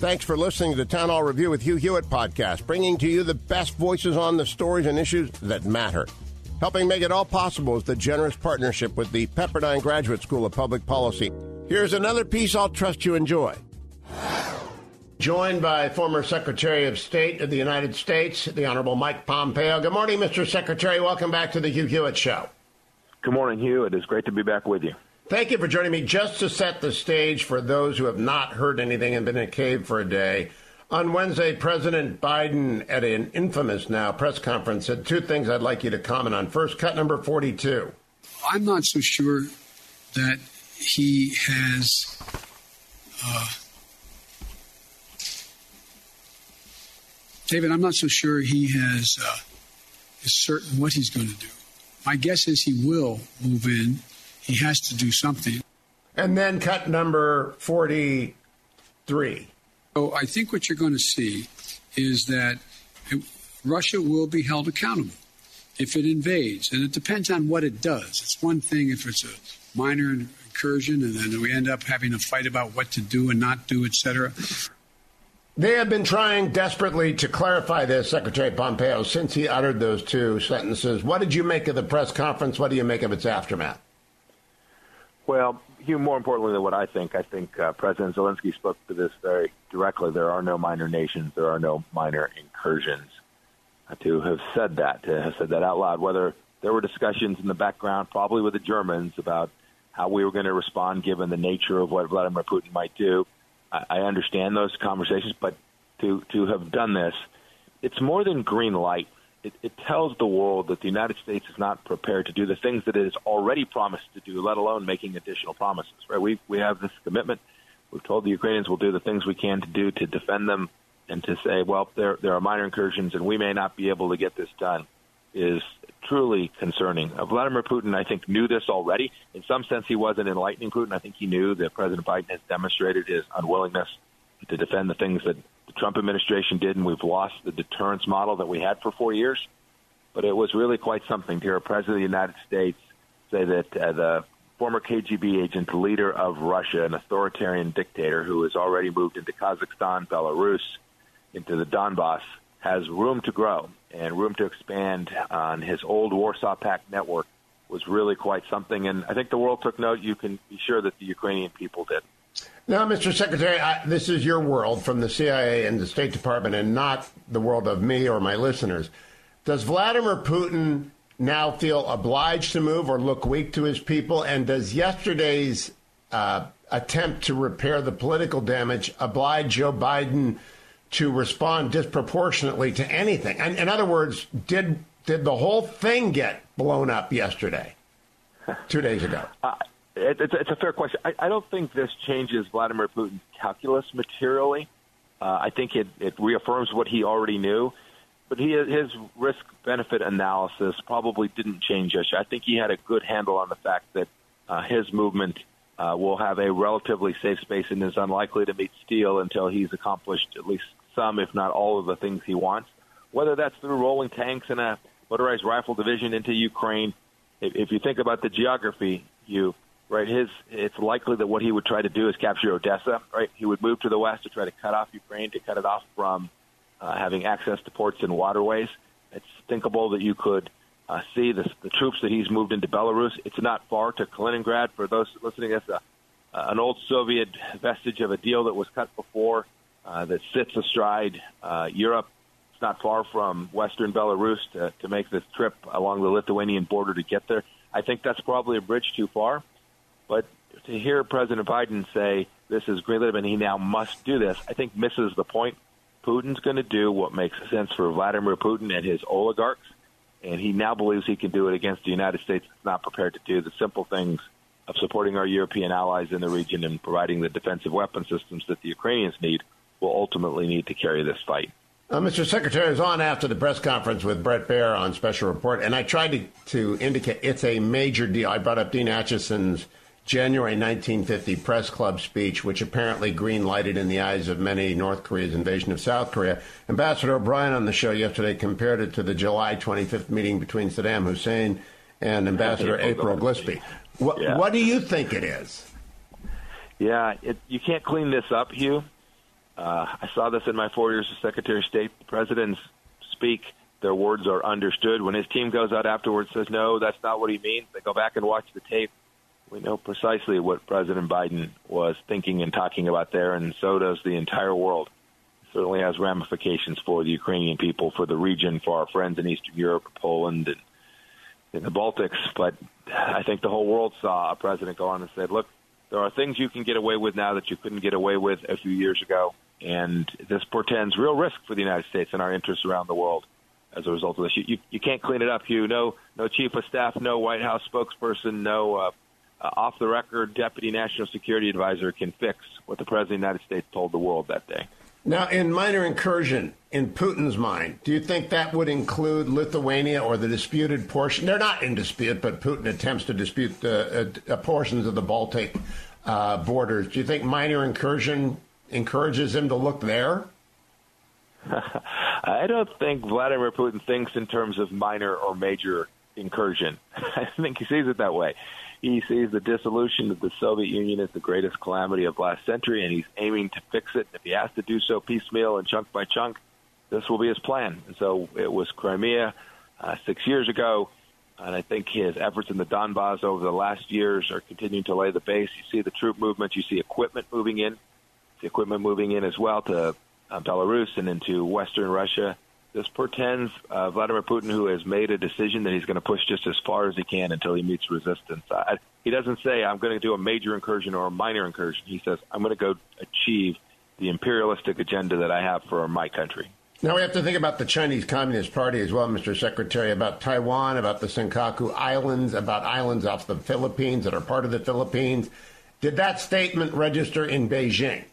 Thanks for listening to the Town Hall Review with Hugh Hewitt podcast, bringing to you the best voices on the stories and issues that matter. Helping make it all possible is the generous partnership with the Pepperdine Graduate School of Public Policy. Here's another piece I'll trust you enjoy. Joined by former Secretary of State of the United States, the Honorable Mike Pompeo. Good morning, Mr. Secretary. Welcome back to the Hugh Hewitt Show. Good morning, Hugh. It is great to be back with you. Thank you for joining me. Just to set the stage for those who have not heard anything and been in a cave for a day, on Wednesday, President Biden, at an infamous now press conference, said two things I'd like you to comment on. First, cut number 42. I'm not so sure that he has. Uh, David, I'm not so sure he has uh, is certain what he's going to do. My guess is he will move in he has to do something. And then cut number 43. So I think what you're going to see is that it, Russia will be held accountable if it invades. And it depends on what it does. It's one thing if it's a minor incursion and then we end up having a fight about what to do and not do, etc. They have been trying desperately to clarify this, Secretary Pompeo, since he uttered those two sentences. What did you make of the press conference? What do you make of its aftermath? Well, Hugh, more importantly than what I think, I think uh, President Zelensky spoke to this very directly. There are no minor nations. There are no minor incursions. Uh, to have said that, to have said that out loud, whether there were discussions in the background, probably with the Germans, about how we were going to respond given the nature of what Vladimir Putin might do. I, I understand those conversations, but to to have done this, it's more than green light it, it tells the world that the United States is not prepared to do the things that it has already promised to do, let alone making additional promises. Right? We we have this commitment. We've told the Ukrainians we'll do the things we can to do to defend them, and to say, well, there there are minor incursions, and we may not be able to get this done, is truly concerning. Uh, Vladimir Putin, I think, knew this already. In some sense, he wasn't enlightening Putin. I think he knew that President Biden has demonstrated his unwillingness to defend the things that the Trump administration did, and we've lost the deterrence model that we had for four years. But it was really quite something to hear a president of the United States say that uh, the former KGB agent, leader of Russia, an authoritarian dictator who has already moved into Kazakhstan, Belarus, into the Donbass, has room to grow and room to expand on his old Warsaw Pact network was really quite something. And I think the world took note. You can be sure that the Ukrainian people did. Now, Mr. Secretary, I, this is your world from the CIA and the State Department and not the world of me or my listeners. Does Vladimir Putin now feel obliged to move or look weak to his people? And does yesterday's uh, attempt to repair the political damage oblige Joe Biden to respond disproportionately to anything? And, in other words, did did the whole thing get blown up yesterday, two days ago? Uh, it, it's, it's a fair question. I, I don't think this changes Vladimir Putin's calculus materially. Uh, I think it, it reaffirms what he already knew, but he, his risk benefit analysis probably didn't change much. I think he had a good handle on the fact that uh, his movement uh, will have a relatively safe space and is unlikely to meet steel until he's accomplished at least some, if not all, of the things he wants. Whether that's through rolling tanks and a motorized rifle division into Ukraine, if, if you think about the geography, you right? His it's likely that what he would try to do is capture Odessa, right? He would move to the west to try to cut off Ukraine, to cut it off from uh, having access to ports and waterways. It's thinkable that you could uh, see the, the troops that he's moved into Belarus. It's not far to Kaliningrad. For those listening, it's a, an old Soviet vestige of a deal that was cut before uh, that sits astride uh, Europe. It's not far from western Belarus to, to make this trip along the Lithuanian border to get there. I think that's probably a bridge too far. But to hear President Biden say this is greenlit and he now must do this, I think misses the point. Putin's going to do what makes sense for Vladimir Putin and his oligarchs, and he now believes he can do it against the United States. It's not prepared to do the simple things of supporting our European allies in the region and providing the defensive weapon systems that the Ukrainians need will ultimately need to carry this fight. Uh, Mr. Secretary, I was on after the press conference with Bret Baier on Special Report, and I tried to, to indicate it's a major deal. I brought up Dean Acheson's January 1950 press club speech, which apparently green lighted in the eyes of many North Korea's invasion of South Korea. Ambassador O'Brien on the show yesterday compared it to the July 25th meeting between Saddam Hussein and Ambassador April Gillespie. What, yeah. what do you think it is? Yeah, it, you can't clean this up, Hugh. Uh, I saw this in my four years as Secretary of State. Presidents speak, their words are understood. When his team goes out afterwards says, no, that's not what he means, they go back and watch the tape. We know precisely what President Biden was thinking and talking about there, and so does the entire world. It certainly has ramifications for the Ukrainian people, for the region, for our friends in Eastern Europe, Poland, and in the Baltics. But I think the whole world saw a president go on and said, look, there are things you can get away with now that you couldn't get away with a few years ago and this portends real risk for the United States and our interests around the world as a result of this. You, you, you can't clean it up, Hugh. No, no chief of staff, no White House spokesperson, no uh, uh, off the record deputy national security advisor can fix what the president of the United States told the world that day. Now, in minor incursion, in Putin's mind, do you think that would include Lithuania or the disputed portion? They're not in dispute, but Putin attempts to dispute uh, uh, portions of the Baltic uh, borders. Do you think minor incursion encourages him to look there? I don't think Vladimir Putin thinks in terms of minor or major incursion. I think he sees it that way. He sees the dissolution of the Soviet Union as the greatest calamity of last century, and he's aiming to fix it. And if he has to do so piecemeal and chunk by chunk, this will be his plan. And so it was Crimea uh, six years ago, and I think his efforts in the Donbass over the last years are continuing to lay the base. You see the troop movements, you see equipment moving in the equipment moving in as well to uh, Belarus and into Western Russia. This portends uh, Vladimir Putin, who has made a decision that he's going to push just as far as he can until he meets resistance. Uh, he doesn't say, I'm going to do a major incursion or a minor incursion. He says, I'm going to go achieve the imperialistic agenda that I have for my country. Now we have to think about the Chinese Communist Party as well, Mr. Secretary, about Taiwan, about the Senkaku Islands, about islands off the Philippines that are part of the Philippines. Did that statement register in Beijing?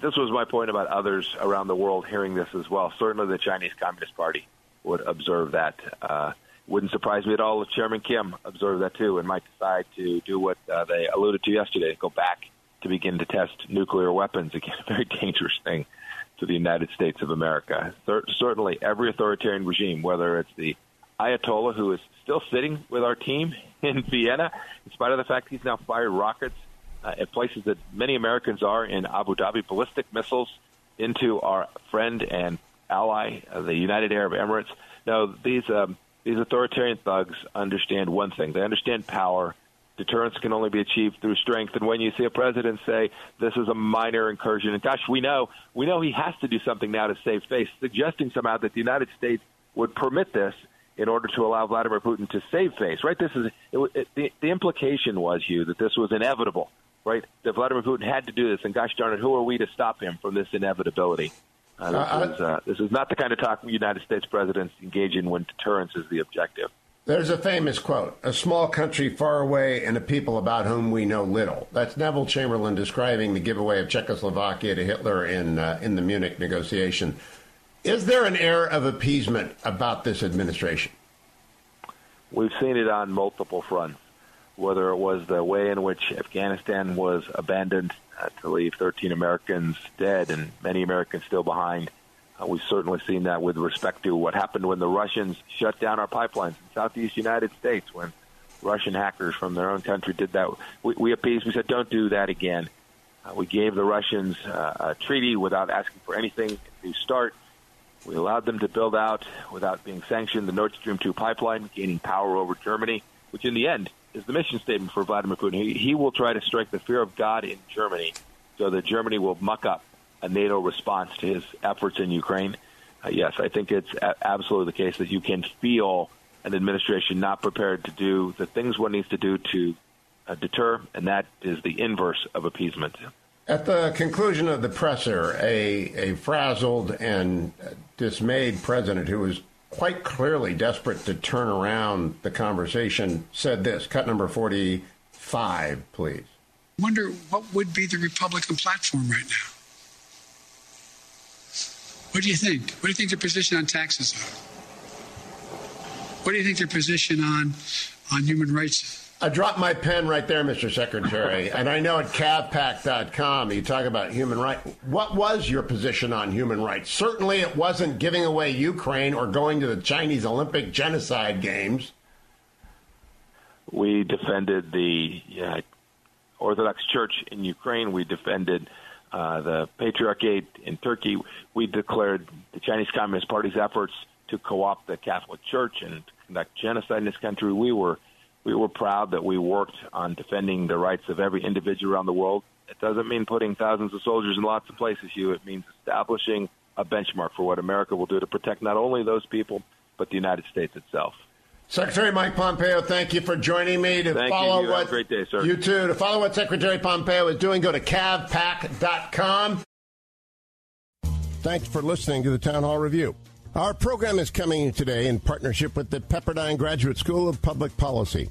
This was my point about others around the world hearing this as well. Certainly, the Chinese Communist Party would observe that. Uh, wouldn't surprise me at all if Chairman Kim observed that too and might decide to do what uh, they alluded to yesterday: go back to begin to test nuclear weapons. Again, a very dangerous thing to the United States of America. certainly, every authoritarian regime, whether it's the Ayatollah who is still sitting with our team in Vienna, in spite of the fact he's now fired rockets uh, at places that many Americans are in Abu Dhabi, ballistic missiles into our friend and ally, uh, the United Arab Emirates. Now, these um, these authoritarian thugs understand one thing: they understand power. Deterrence can only be achieved through strength. And when you see a president say this is a minor incursion, and gosh, we know we know he has to do something now to save face, suggesting somehow that the United States would permit this in order to allow Vladimir Putin to save face. Right? This is it, it, the, the implication was, Hugh, that this was inevitable right? That Vladimir Putin had to do this, and gosh darn it, who are we to stop him from this inevitability? Uh, this, uh, is, uh, this is not the kind of talk United States presidents engage in when deterrence is the objective. There's a famous quote A small country far away and a people about whom we know little. That's Neville Chamberlain describing the giveaway of Czechoslovakia to Hitler in, uh, in the Munich negotiation. Is there an air of appeasement about this administration? We've seen it on multiple fronts whether it was the way in which Afghanistan was abandoned uh, to leave 13 Americans dead and many Americans still behind. Uh, we've certainly seen that with respect to what happened when the Russians shut down our pipelines in southeast United States when Russian hackers from their own country did that. We, we appeased. We said, don't do that again. Uh, we gave the Russians uh, a treaty without asking for anything to start. We allowed them to build out, without being sanctioned, the Nord Stream 2 pipeline, gaining power over Germany, which in the end is the mission statement for Vladimir Putin. He, he will try to strike the fear of God in Germany so that Germany will muck up a NATO response to his efforts in Ukraine. Uh, yes, I think it's a- absolutely the case that you can feel an administration not prepared to do the things one needs to do to uh, deter, and that is the inverse of appeasement. At the conclusion of the presser, a, a frazzled and dismayed president who was quite clearly desperate to turn around the conversation, said this cut number 40 five, please. Wonder what would be the Republican platform right now? What do you think? What do you think their position on taxes are? What do you think their position on on human rights? I dropped my pen right there, Mr. Secretary. and I know at cavpac.com you talk about human rights. What was your position on human rights? Certainly it wasn't giving away Ukraine or going to the Chinese Olympic genocide games. We defended the uh, Orthodox Church in Ukraine. We defended uh, the Patriarchate in Turkey. We declared the Chinese Communist Party's efforts to co-opt the Catholic Church and conduct genocide in this country. We were we were proud that we worked on defending the rights of every individual around the world. It doesn't mean putting thousands of soldiers in lots of places, Hugh. It means establishing a benchmark for what America will do to protect not only those people, but the United States itself. Secretary Mike Pompeo, thank you for joining me to thank follow you. what great day, sir. You too. To follow what Secretary Pompeo is doing, go to cavpac.com. Thanks for listening to the Town Hall Review. Our program is coming today in partnership with the Pepperdine Graduate School of Public Policy.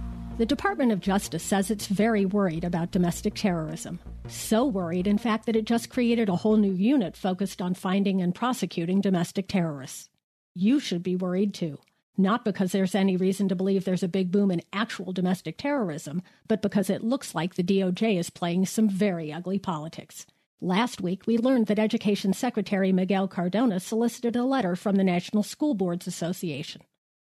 The Department of Justice says it's very worried about domestic terrorism. So worried, in fact, that it just created a whole new unit focused on finding and prosecuting domestic terrorists. You should be worried too. Not because there's any reason to believe there's a big boom in actual domestic terrorism, but because it looks like the DOJ is playing some very ugly politics. Last week, we learned that Education Secretary Miguel Cardona solicited a letter from the National School Boards Association.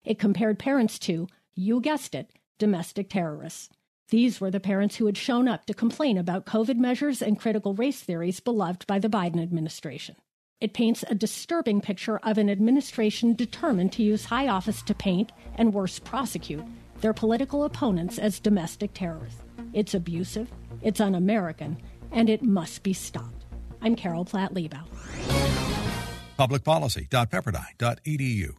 It compared parents to, you guessed it, domestic terrorists. These were the parents who had shown up to complain about COVID measures and critical race theories beloved by the Biden administration. It paints a disturbing picture of an administration determined to use high office to paint, and worse, prosecute, their political opponents as domestic terrorists. It's abusive, it's un American, and it must be stopped. I'm Carol Platt Liebau. Publicpolicy.pepperdine.edu.